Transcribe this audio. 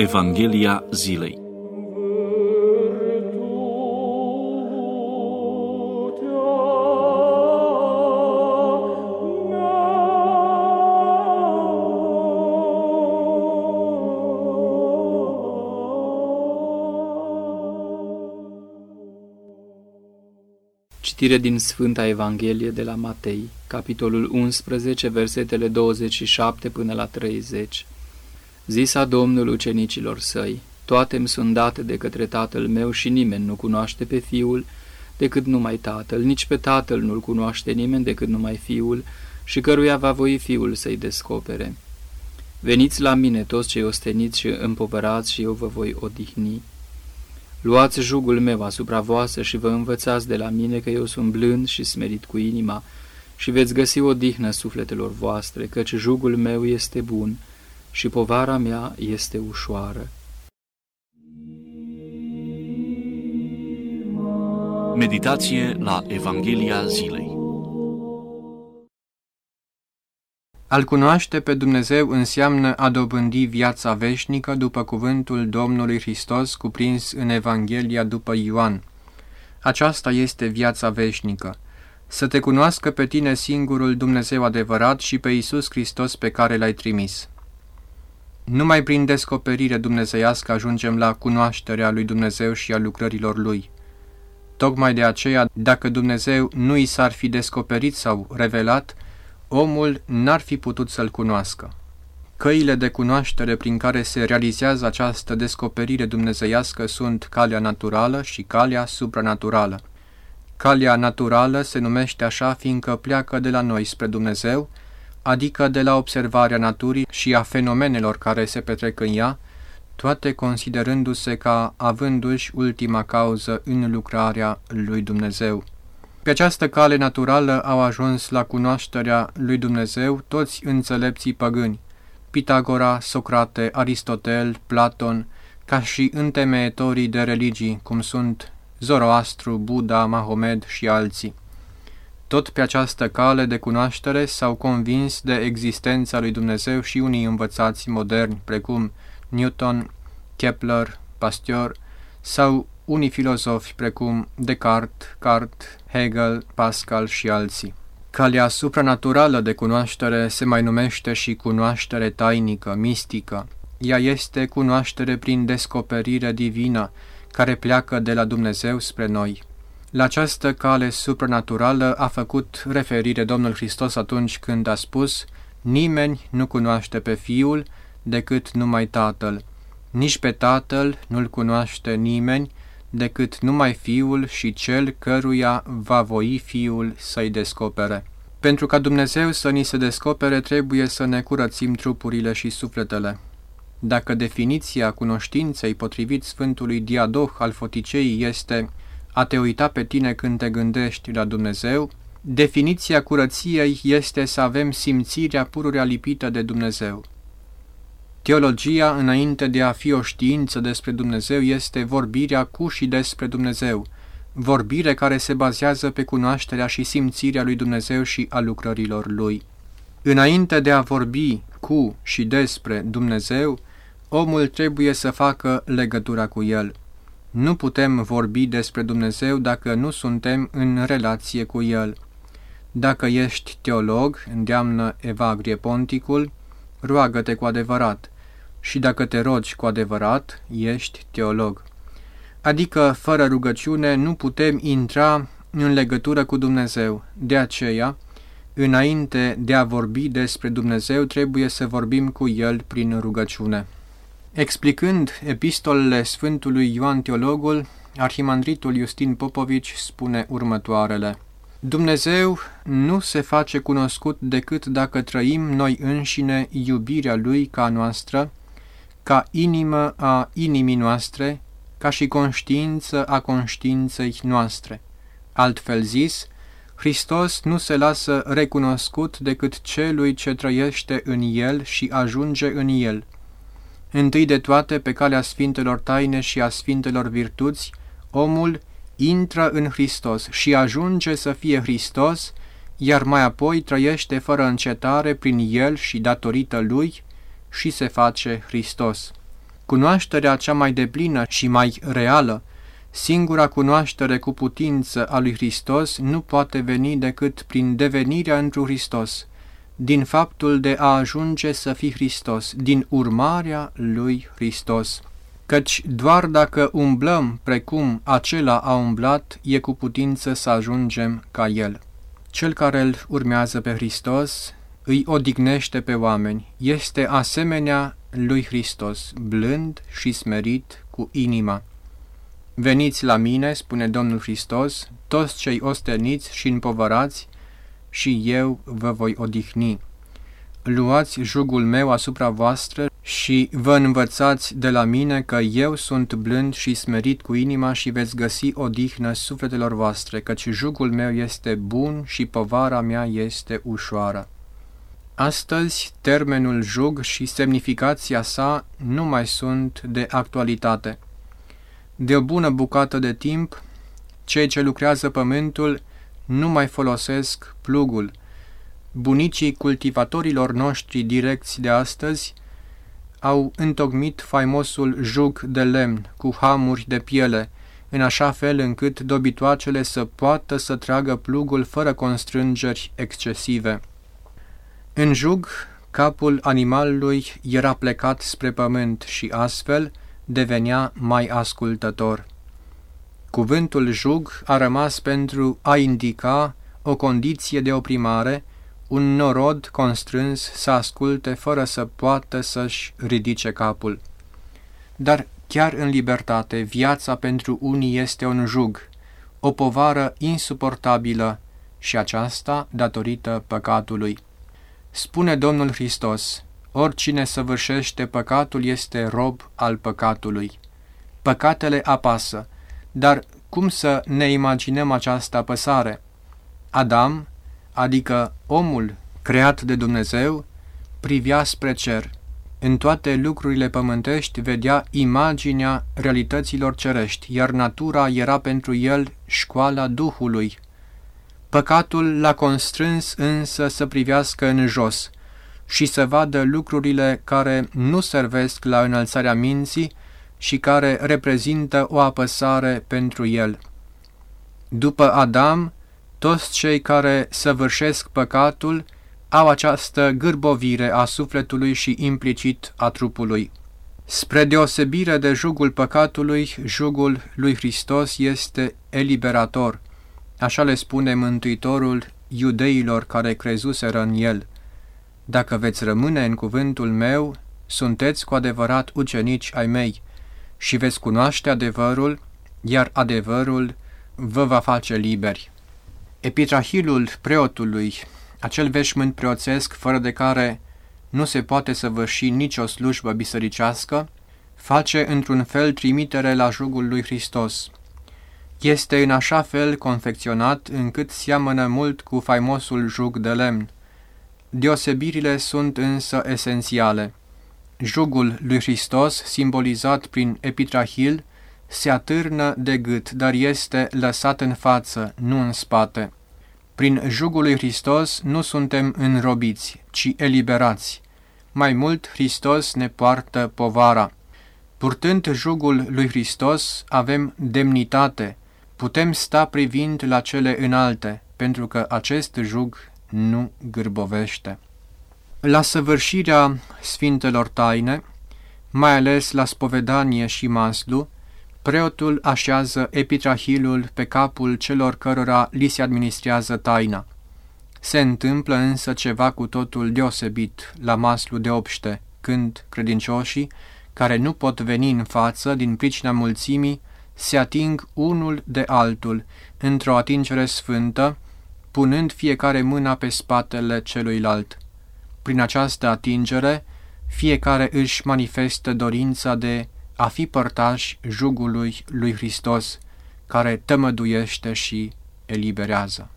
Evanghelia zilei. Citire din Sfânta Evanghelie de la Matei, capitolul 11, versetele 27 până la 30. Zisa Domnul ucenicilor săi, toate îmi sunt date de către Tatăl meu și nimeni nu cunoaște pe Fiul decât numai Tatăl, nici pe Tatăl nu-L cunoaște nimeni decât numai Fiul și căruia va voi Fiul să-i descopere. Veniți la mine toți cei osteniți și împovărați și eu vă voi odihni. Luați jugul meu asupra voastră și vă învățați de la mine că eu sunt blând și smerit cu inima și veți găsi o dihnă sufletelor voastre, căci jugul meu este bun și povara mea este ușoară. Meditație la Evanghelia zilei. Al cunoaște pe Dumnezeu înseamnă a dobândi viața veșnică după cuvântul Domnului Hristos cuprins în Evanghelia după Ioan. Aceasta este viața veșnică, să te cunoască pe tine singurul Dumnezeu adevărat și pe Isus Hristos pe care l-ai trimis. Numai prin descoperire dumnezeiască ajungem la cunoașterea lui Dumnezeu și a lucrărilor lui. Tocmai de aceea, dacă Dumnezeu nu i s-ar fi descoperit sau revelat, omul n-ar fi putut să-l cunoască. Căile de cunoaștere prin care se realizează această descoperire dumnezeiască sunt calea naturală și calea supranaturală. Calea naturală se numește așa fiindcă pleacă de la noi spre Dumnezeu, adică de la observarea naturii și a fenomenelor care se petrec în ea, toate considerându-se ca avându-și ultima cauză în lucrarea lui Dumnezeu. Pe această cale naturală au ajuns la cunoașterea lui Dumnezeu toți înțelepții păgâni, Pitagora, Socrate, Aristotel, Platon, ca și întemeietorii de religii, cum sunt Zoroastru, Buddha, Mahomed și alții. Tot pe această cale de cunoaștere s-au convins de existența lui Dumnezeu și unii învățați moderni, precum Newton, Kepler, Pasteur, sau unii filozofi precum Descartes, Cart, Hegel, Pascal și alții. Calea supranaturală de cunoaștere se mai numește și cunoaștere tainică, mistică. Ea este cunoaștere prin descoperire divină, care pleacă de la Dumnezeu spre noi. La această cale supranaturală a făcut referire Domnul Hristos atunci când a spus Nimeni nu cunoaște pe Fiul decât numai Tatăl. Nici pe Tatăl nu-L cunoaște nimeni decât numai Fiul și Cel căruia va voi Fiul să-i descopere. Pentru ca Dumnezeu să ni se descopere, trebuie să ne curățim trupurile și sufletele. Dacă definiția cunoștinței potrivit Sfântului Diadoh al Foticei este a te uita pe tine când te gândești la Dumnezeu, definiția curăției este să avem simțirea pururea lipită de Dumnezeu. Teologia, înainte de a fi o știință despre Dumnezeu, este vorbirea cu și despre Dumnezeu, vorbire care se bazează pe cunoașterea și simțirea lui Dumnezeu și a lucrărilor lui. Înainte de a vorbi cu și despre Dumnezeu, omul trebuie să facă legătura cu El. Nu putem vorbi despre Dumnezeu dacă nu suntem în relație cu El. Dacă ești teolog, îndeamnă Evagrie Ponticul, roagă-te cu adevărat și dacă te rogi cu adevărat, ești teolog. Adică, fără rugăciune, nu putem intra în legătură cu Dumnezeu. De aceea, înainte de a vorbi despre Dumnezeu, trebuie să vorbim cu El prin rugăciune. Explicând epistolele Sfântului Ioan Teologul, Arhimandritul Justin Popovici spune următoarele. Dumnezeu nu se face cunoscut decât dacă trăim noi înșine iubirea Lui ca noastră, ca inimă a inimii noastre, ca și conștiință a conștiinței noastre. Altfel zis, Hristos nu se lasă recunoscut decât celui ce trăiește în El și ajunge în El. Întâi de toate, pe calea Sfintelor Taine și a Sfintelor Virtuți, omul intră în Hristos și ajunge să fie Hristos, iar mai apoi trăiește fără încetare prin El și datorită Lui și se face Hristos. Cunoașterea cea mai deplină și mai reală, singura cunoaștere cu putință a lui Hristos nu poate veni decât prin devenirea întru Hristos, din faptul de a ajunge să fii Hristos, din urmarea lui Hristos. Căci doar dacă umblăm precum acela a umblat, e cu putință să ajungem ca El. Cel care îl urmează pe Hristos îi odihnește pe oameni, este asemenea lui Hristos, blând și smerit cu inima. Veniți la mine, spune Domnul Hristos, toți cei osteniți și împovărați, și eu vă voi odihni. Luați jugul meu asupra voastră și vă învățați de la mine că eu sunt blând și smerit cu inima și veți găsi odihnă sufletelor voastre, căci jugul meu este bun și povara mea este ușoară. Astăzi, termenul jug și semnificația sa nu mai sunt de actualitate. De o bună bucată de timp, cei ce lucrează pământul nu mai folosesc plugul. Bunicii cultivatorilor noștri direcți de astăzi au întocmit faimosul jug de lemn cu hamuri de piele, în așa fel încât dobitoacele să poată să tragă plugul fără constrângeri excesive. În jug, capul animalului era plecat spre pământ și astfel devenea mai ascultător. Cuvântul jug a rămas pentru a indica o condiție de oprimare, un norod constrâns să asculte fără să poată să-și ridice capul. Dar chiar în libertate, viața pentru unii este un jug, o povară insuportabilă și aceasta datorită păcatului. Spune Domnul Hristos, oricine săvârșește păcatul este rob al păcatului. Păcatele apasă, dar cum să ne imaginăm această apăsare? Adam, adică omul creat de Dumnezeu, privea spre cer. În toate lucrurile pământești vedea imaginea realităților cerești, iar natura era pentru el școala Duhului, Păcatul l-a constrâns însă să privească în jos și să vadă lucrurile care nu servesc la înălțarea minții și care reprezintă o apăsare pentru el. După Adam, toți cei care săvârșesc păcatul au această gârbovire a sufletului și implicit a trupului. Spre deosebire de jugul păcatului, jugul lui Hristos este eliberator – Așa le spune Mântuitorul iudeilor care crezuseră în el. Dacă veți rămâne în cuvântul meu, sunteți cu adevărat ucenici ai mei și veți cunoaște adevărul, iar adevărul vă va face liberi. Epitrahilul preotului, acel veșmânt preoțesc fără de care nu se poate săvârși nicio slujbă bisericească, face într-un fel trimitere la jugul lui Hristos – este în așa fel confecționat încât seamănă mult cu faimosul jug de lemn. Deosebirile sunt însă esențiale. Jugul lui Hristos, simbolizat prin epitrahil, se atârnă de gât, dar este lăsat în față, nu în spate. Prin jugul lui Hristos nu suntem înrobiți, ci eliberați. Mai mult, Hristos ne poartă povara. Purtând jugul lui Hristos, avem demnitate, Putem sta privind la cele înalte, pentru că acest jug nu gârbovește. La săvârșirea Sfintelor Taine, mai ales la spovedanie și maslu, preotul așează epitrahilul pe capul celor cărora li se administrează taina. Se întâmplă însă ceva cu totul deosebit la maslu de obște, când credincioșii, care nu pot veni în față din pricina mulțimii, se ating unul de altul într-o atingere sfântă, punând fiecare mâna pe spatele celuilalt. Prin această atingere, fiecare își manifestă dorința de a fi părtaș jugului lui Hristos, care tămăduiește și eliberează.